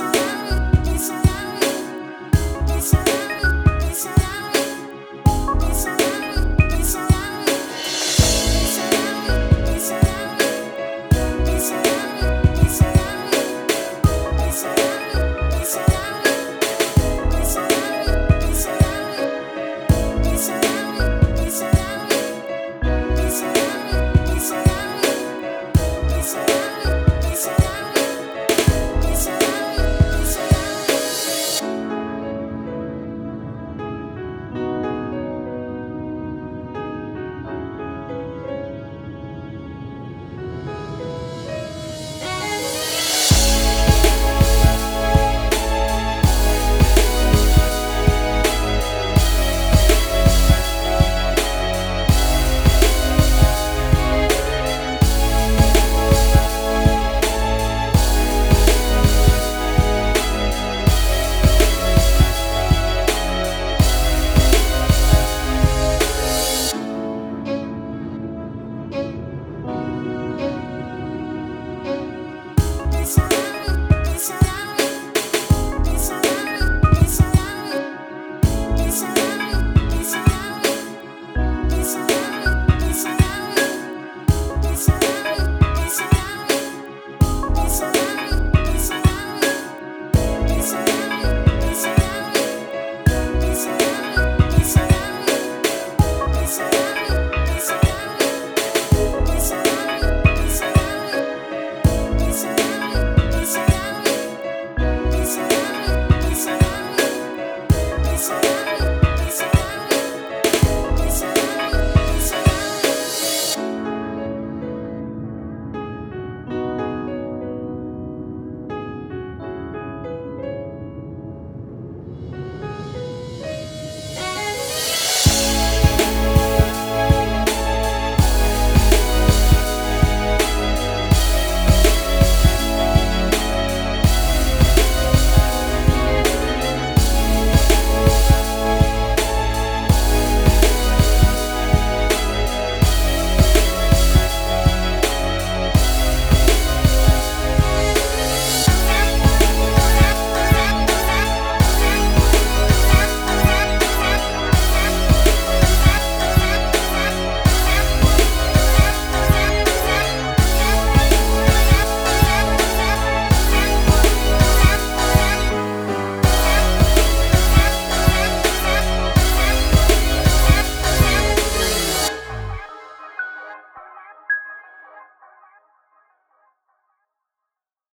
dance.